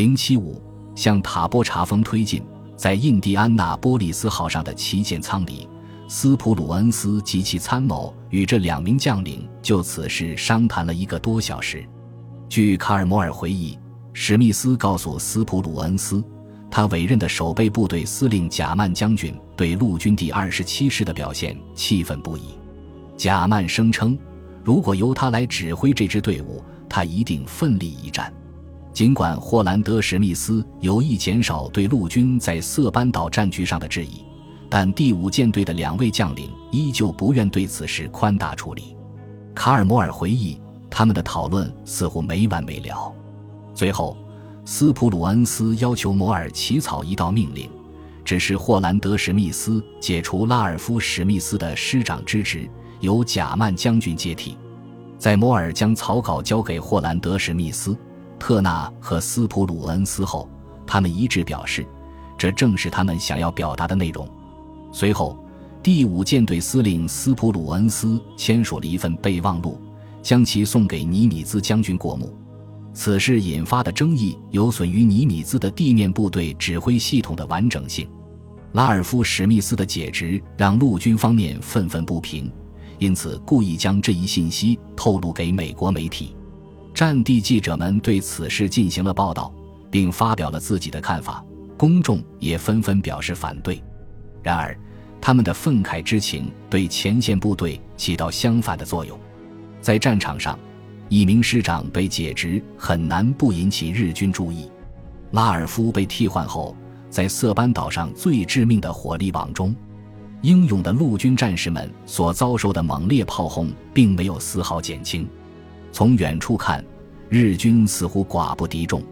零七五向塔波查峰推进，在印第安纳波利斯号上的旗舰舱里，斯普鲁恩斯及其参谋与这两名将领就此事商谈了一个多小时。据卡尔摩尔回忆，史密斯告诉斯普鲁恩斯，他委任的守备部队司令贾曼将军对陆军第二十七师的表现气愤不已。贾曼声称，如果由他来指挥这支队伍，他一定奋力一战。尽管霍兰德·史密斯有意减少对陆军在色班岛战局上的质疑，但第五舰队的两位将领依旧不愿对此事宽大处理。卡尔摩尔回忆，他们的讨论似乎没完没了。最后，斯普鲁恩斯要求摩尔起草一道命令，指示霍兰德·史密斯解除拉尔夫·史密斯的师长之职，由贾曼将军接替。在摩尔将草稿交给霍兰德·史密斯。特纳和斯普鲁恩斯后，他们一致表示，这正是他们想要表达的内容。随后，第五舰队司令斯普鲁恩斯签署了一份备忘录，将其送给尼米兹将军过目。此事引发的争议有损于尼米兹的地面部队指挥系统的完整性。拉尔夫·史密斯的解职让陆军方面愤愤不平，因此故意将这一信息透露给美国媒体。战地记者们对此事进行了报道，并发表了自己的看法，公众也纷纷表示反对。然而，他们的愤慨之情对前线部队起到相反的作用。在战场上，一名师长被解职很难不引起日军注意。拉尔夫被替换后，在色班岛上最致命的火力网中，英勇的陆军战士们所遭受的猛烈炮轰并没有丝毫减轻。从远处看，日军似乎寡不敌众。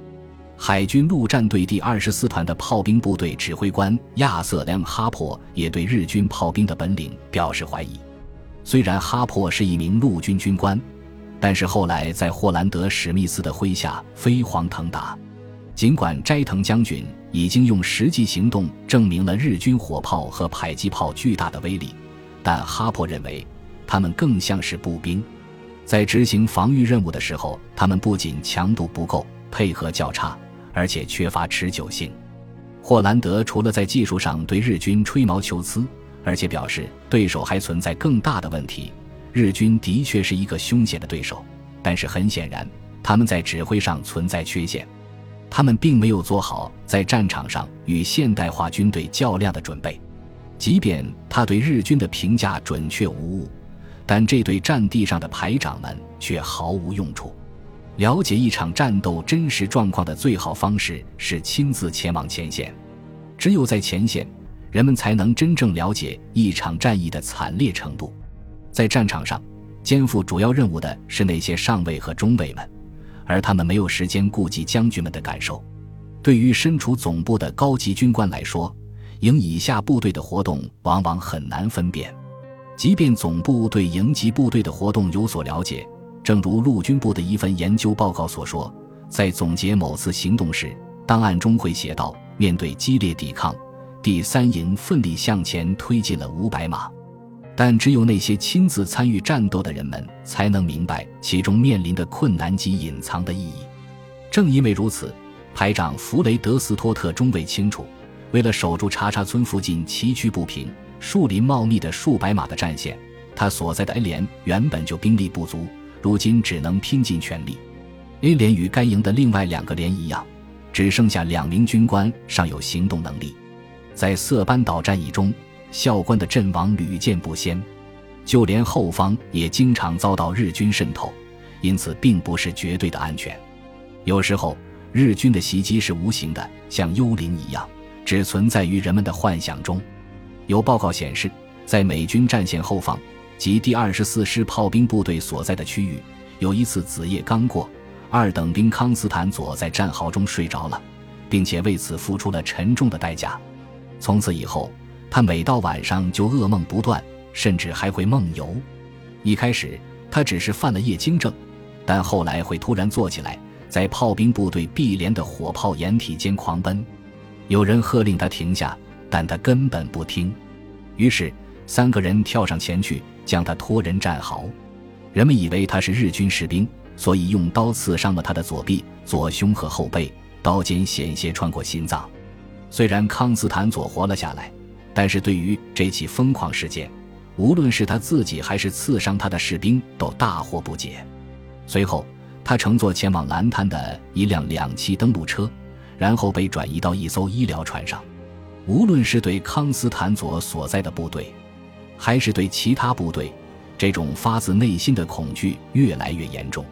海军陆战队第二十四团的炮兵部队指挥官亚瑟·良·哈珀也对日军炮兵的本领表示怀疑。虽然哈珀是一名陆军军官，但是后来在霍兰德·史密斯的麾下飞黄腾达。尽管斋藤将军已经用实际行动证明了日军火炮和迫击炮巨大的威力，但哈珀认为他们更像是步兵。在执行防御任务的时候，他们不仅强度不够，配合较差，而且缺乏持久性。霍兰德除了在技术上对日军吹毛求疵，而且表示对手还存在更大的问题。日军的确是一个凶险的对手，但是很显然，他们在指挥上存在缺陷。他们并没有做好在战场上与现代化军队较量的准备。即便他对日军的评价准确无误。但这对战地上的排长们却毫无用处。了解一场战斗真实状况的最好方式是亲自前往前线。只有在前线，人们才能真正了解一场战役的惨烈程度。在战场上，肩负主要任务的是那些上尉和中尉们，而他们没有时间顾及将军们的感受。对于身处总部的高级军官来说，营以下部队的活动往往很难分辨。即便总部对营级部队的活动有所了解，正如陆军部的一份研究报告所说，在总结某次行动时，档案中会写道：面对激烈抵抗，第三营奋力向前推进了五百码。但只有那些亲自参与战斗的人们才能明白其中面临的困难及隐藏的意义。正因为如此，排长弗雷德斯托特中尉清楚，为了守住查查村附近崎岖不平。树林茂密的数百码的战线，他所在的 A 连原本就兵力不足，如今只能拼尽全力。A 连与该营的另外两个连一样，只剩下两名军官尚有行动能力。在色班岛战役中，校官的阵亡屡见不鲜，就连后方也经常遭到日军渗透，因此并不是绝对的安全。有时候，日军的袭击是无形的，像幽灵一样，只存在于人们的幻想中。有报告显示，在美军战线后方及第二十四师炮兵部队所在的区域，有一次子夜刚过，二等兵康斯坦佐在战壕中睡着了，并且为此付出了沉重的代价。从此以后，他每到晚上就噩梦不断，甚至还会梦游。一开始他只是犯了夜惊症，但后来会突然坐起来，在炮兵部队碧连的火炮掩体间狂奔。有人喝令他停下。但他根本不听，于是三个人跳上前去将他拖人战壕。人们以为他是日军士兵，所以用刀刺伤了他的左臂、左胸和后背，刀尖险些穿过心脏。虽然康斯坦佐活了下来，但是对于这起疯狂事件，无论是他自己还是刺伤他的士兵，都大惑不解。随后，他乘坐前往蓝滩的一辆两栖登陆车，然后被转移到一艘医疗船上。无论是对康斯坦佐所在的部队，还是对其他部队，这种发自内心的恐惧越来越严重。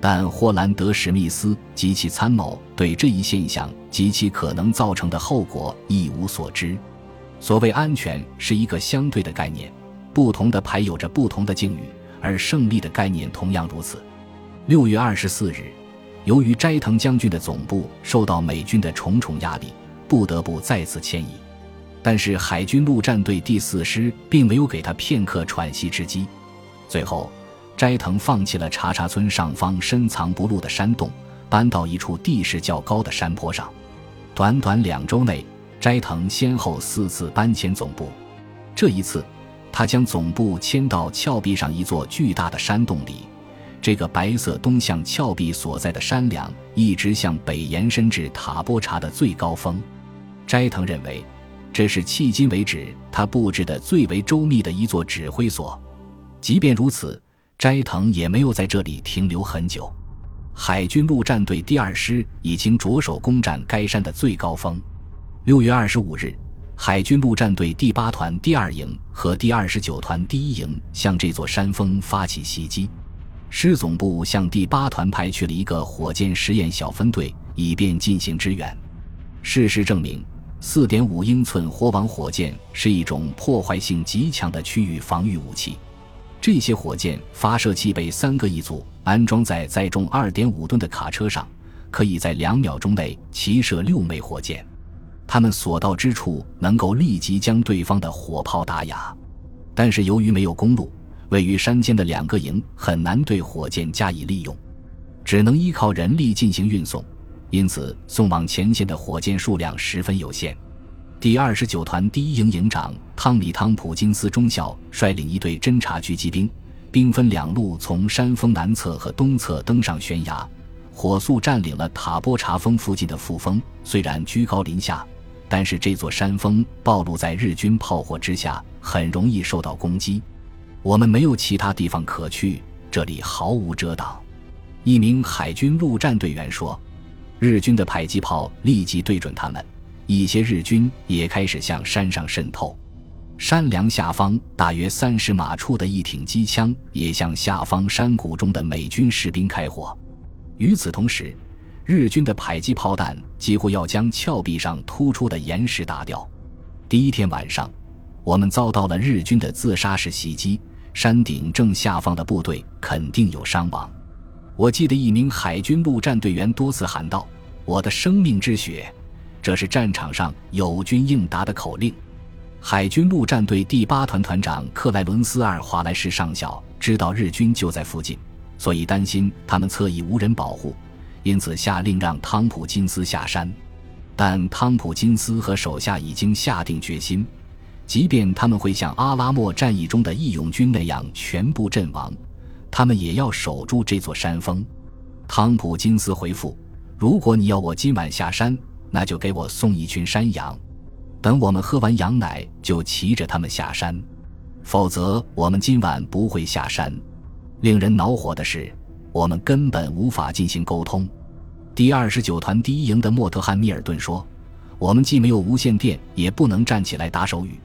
但霍兰德·史密斯及其参谋对这一现象及其可能造成的后果一无所知。所谓安全是一个相对的概念，不同的牌有着不同的境遇，而胜利的概念同样如此。六月二十四日，由于斋藤将军的总部受到美军的重重压力，不得不再次迁移，但是海军陆战队第四师并没有给他片刻喘息之机，最后。斋藤放弃了查查村上方深藏不露的山洞，搬到一处地势较高的山坡上。短短两周内，斋藤先后四次搬迁总部。这一次，他将总部迁到峭壁上一座巨大的山洞里。这个白色东向峭壁所在的山梁，一直向北延伸至塔波查的最高峰。斋藤认为，这是迄今为止他布置的最为周密的一座指挥所。即便如此。斋藤也没有在这里停留很久，海军陆战队第二师已经着手攻占该山的最高峰。六月二十五日，海军陆战队第八团第二营和第二十九团第一营向这座山峰发起袭击，师总部向第八团派去了一个火箭实验小分队，以便进行支援。事实证明，四点五英寸火网火箭是一种破坏性极强的区域防御武器。这些火箭发射器被三个一组安装在载重二点五吨的卡车上，可以在两秒钟内齐射六枚火箭。它们所到之处能够立即将对方的火炮打哑。但是由于没有公路，位于山间的两个营很难对火箭加以利用，只能依靠人力进行运送，因此送往前线的火箭数量十分有限。第二十九团第一营营长汤米·汤普金斯中校率领一队侦察狙击兵，兵分两路从山峰南侧和东侧登上悬崖，火速占领了塔波查峰附近的副峰。虽然居高临下，但是这座山峰暴露在日军炮火之下，很容易受到攻击。我们没有其他地方可去，这里毫无遮挡。一名海军陆战队员说：“日军的迫击炮立即对准他们。”一些日军也开始向山上渗透，山梁下方大约三十码处的一挺机枪也向下方山谷中的美军士兵开火。与此同时，日军的迫击炮弹几乎要将峭壁上突出的岩石打掉。第一天晚上，我们遭到了日军的自杀式袭击，山顶正下方的部队肯定有伤亡。我记得一名海军陆战队员多次喊道：“我的生命之血。”这是战场上友军应答的口令。海军陆战队第八团团长克莱伦斯·尔华莱士上校知道日军就在附近，所以担心他们侧翼无人保护，因此下令让汤普金斯下山。但汤普金斯和手下已经下定决心，即便他们会像阿拉莫战役中的义勇军那样全部阵亡，他们也要守住这座山峰。汤普金斯回复：“如果你要我今晚下山。”那就给我送一群山羊，等我们喝完羊奶，就骑着它们下山。否则，我们今晚不会下山。令人恼火的是，我们根本无法进行沟通。第二十九团第一营的莫特汉密尔顿说：“我们既没有无线电，也不能站起来打手语，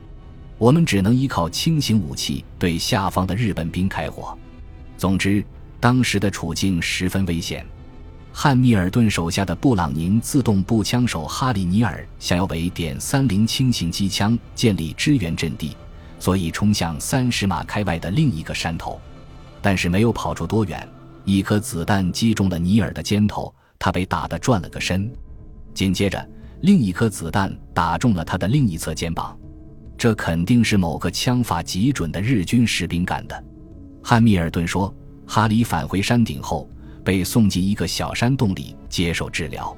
我们只能依靠轻型武器对下方的日本兵开火。总之，当时的处境十分危险。”汉密尔顿手下的布朗宁自动步枪手哈里尼尔想要为点三零轻型机枪建立支援阵地，所以冲向三十码开外的另一个山头，但是没有跑出多远，一颗子弹击中了尼尔的肩头，他被打得转了个身。紧接着，另一颗子弹打中了他的另一侧肩膀，这肯定是某个枪法极准的日军士兵干的。汉密尔顿说：“哈里返回山顶后。”被送进一个小山洞里接受治疗。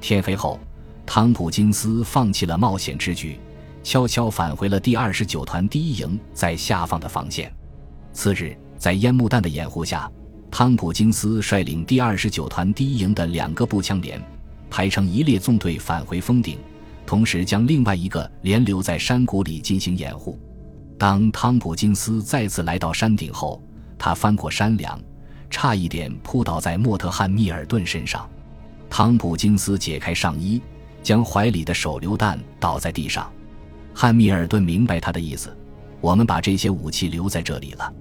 天黑后，汤普金斯放弃了冒险之举，悄悄返回了第二十九团第一营在下方的防线。次日，在烟幕弹的掩护下，汤普金斯率领第二十九团第一营的两个步枪连、排成一列纵队返回峰顶，同时将另外一个连留在山谷里进行掩护。当汤普金斯再次来到山顶后，他翻过山梁，差一点扑倒在莫特汉密尔顿身上。汤普金斯解开上衣，将怀里的手榴弹倒在地上。汉密尔顿明白他的意思：我们把这些武器留在这里了。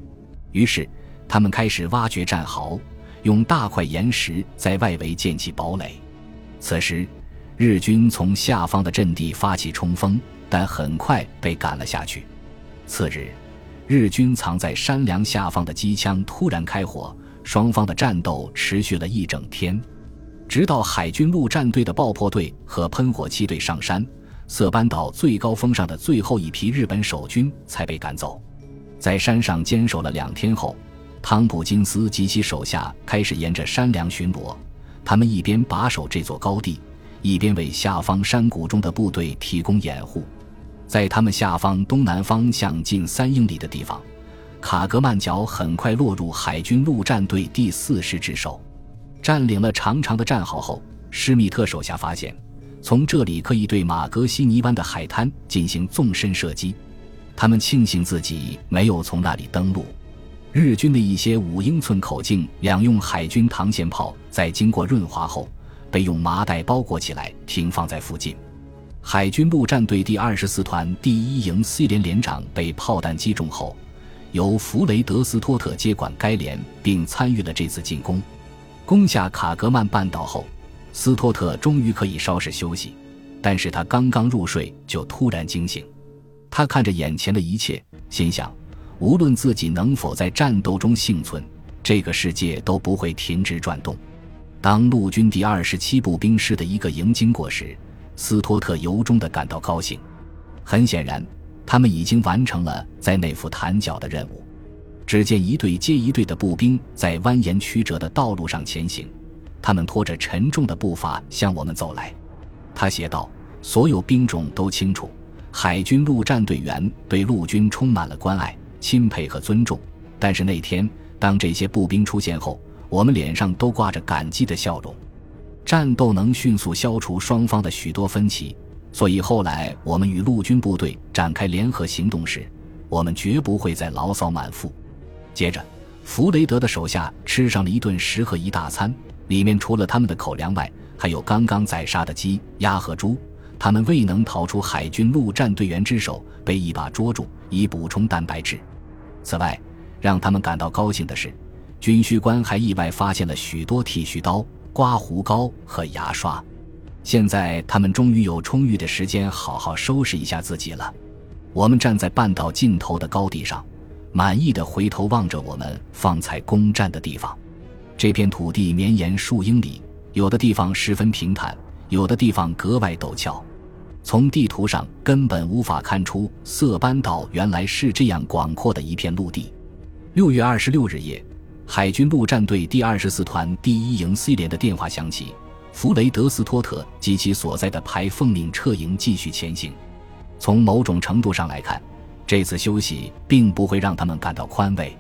于是，他们开始挖掘战壕，用大块岩石在外围建起堡垒。此时，日军从下方的阵地发起冲锋，但很快被赶了下去。次日，日军藏在山梁下方的机枪突然开火，双方的战斗持续了一整天，直到海军陆战队的爆破队和喷火器队上山，色班岛最高峰上的最后一批日本守军才被赶走。在山上坚守了两天后，汤普金斯及其手下开始沿着山梁巡逻，他们一边把守这座高地，一边为下方山谷中的部队提供掩护。在他们下方东南方向近三英里的地方，卡格曼角很快落入海军陆战队第四师之手。占领了长长的战壕后，施密特手下发现，从这里可以对马格西尼湾的海滩进行纵深射击。他们庆幸自己没有从那里登陆。日军的一些五英寸口径两用海军膛线炮，在经过润滑后，被用麻袋包裹起来，停放在附近。海军陆战队第二十四团第一营 C 连连长被炮弹击中后，由弗雷德斯托特接管该连，并参与了这次进攻。攻下卡格曼半岛后，斯托特终于可以稍事休息，但是他刚刚入睡就突然惊醒。他看着眼前的一切，心想：无论自己能否在战斗中幸存，这个世界都不会停止转动。当陆军第二十七步兵师的一个营经过时，斯托特由衷地感到高兴。很显然，他们已经完成了在那副弹脚的任务。只见一队接一队的步兵在蜿蜒曲折的道路上前行，他们拖着沉重的步伐向我们走来。他写道：“所有兵种都清楚，海军陆战队员对陆军充满了关爱、钦佩和尊重。但是那天，当这些步兵出现后，我们脸上都挂着感激的笑容。”战斗能迅速消除双方的许多分歧，所以后来我们与陆军部队展开联合行动时，我们绝不会再牢骚满腹。接着，弗雷德的手下吃上了一顿食和一大餐，里面除了他们的口粮外，还有刚刚宰杀的鸡、鸭和猪。他们未能逃出海军陆战队员之手，被一把捉住，以补充蛋白质。此外，让他们感到高兴的是，军需官还意外发现了许多剃须刀。刮胡膏和牙刷，现在他们终于有充裕的时间好好收拾一下自己了。我们站在半岛尽头的高地上，满意的回头望着我们方才攻占的地方。这片土地绵延数英里，有的地方十分平坦，有的地方格外陡峭。从地图上根本无法看出色班岛原来是这样广阔的一片陆地。六月二十六日夜。海军陆战队第二十四团第一营 C 连的电话响起，弗雷德斯托特及其所在的排奉命撤营，继续前行。从某种程度上来看，这次休息并不会让他们感到宽慰。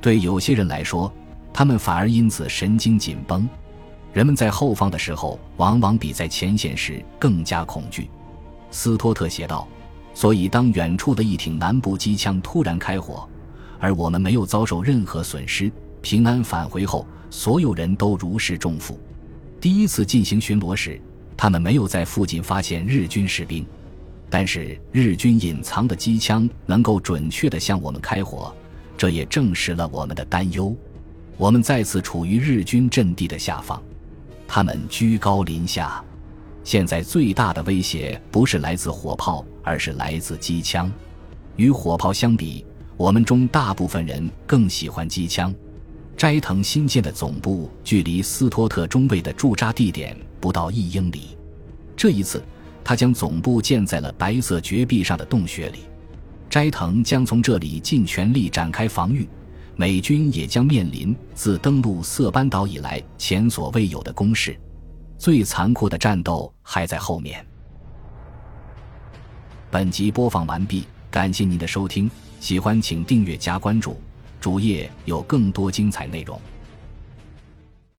对有些人来说，他们反而因此神经紧绷。人们在后方的时候，往往比在前线时更加恐惧。斯托特写道：“所以，当远处的一挺南部机枪突然开火，而我们没有遭受任何损失。”平安返回后，所有人都如释重负。第一次进行巡逻时，他们没有在附近发现日军士兵，但是日军隐藏的机枪能够准确地向我们开火，这也证实了我们的担忧。我们再次处于日军阵地的下方，他们居高临下。现在最大的威胁不是来自火炮，而是来自机枪。与火炮相比，我们中大部分人更喜欢机枪。斋藤新建的总部距离斯托特中尉的驻扎地点不到一英里。这一次，他将总部建在了白色绝壁上的洞穴里。斋藤将从这里尽全力展开防御，美军也将面临自登陆色班岛以来前所未有的攻势。最残酷的战斗还在后面。本集播放完毕，感谢您的收听，喜欢请订阅加关注。主页有更多精彩内容。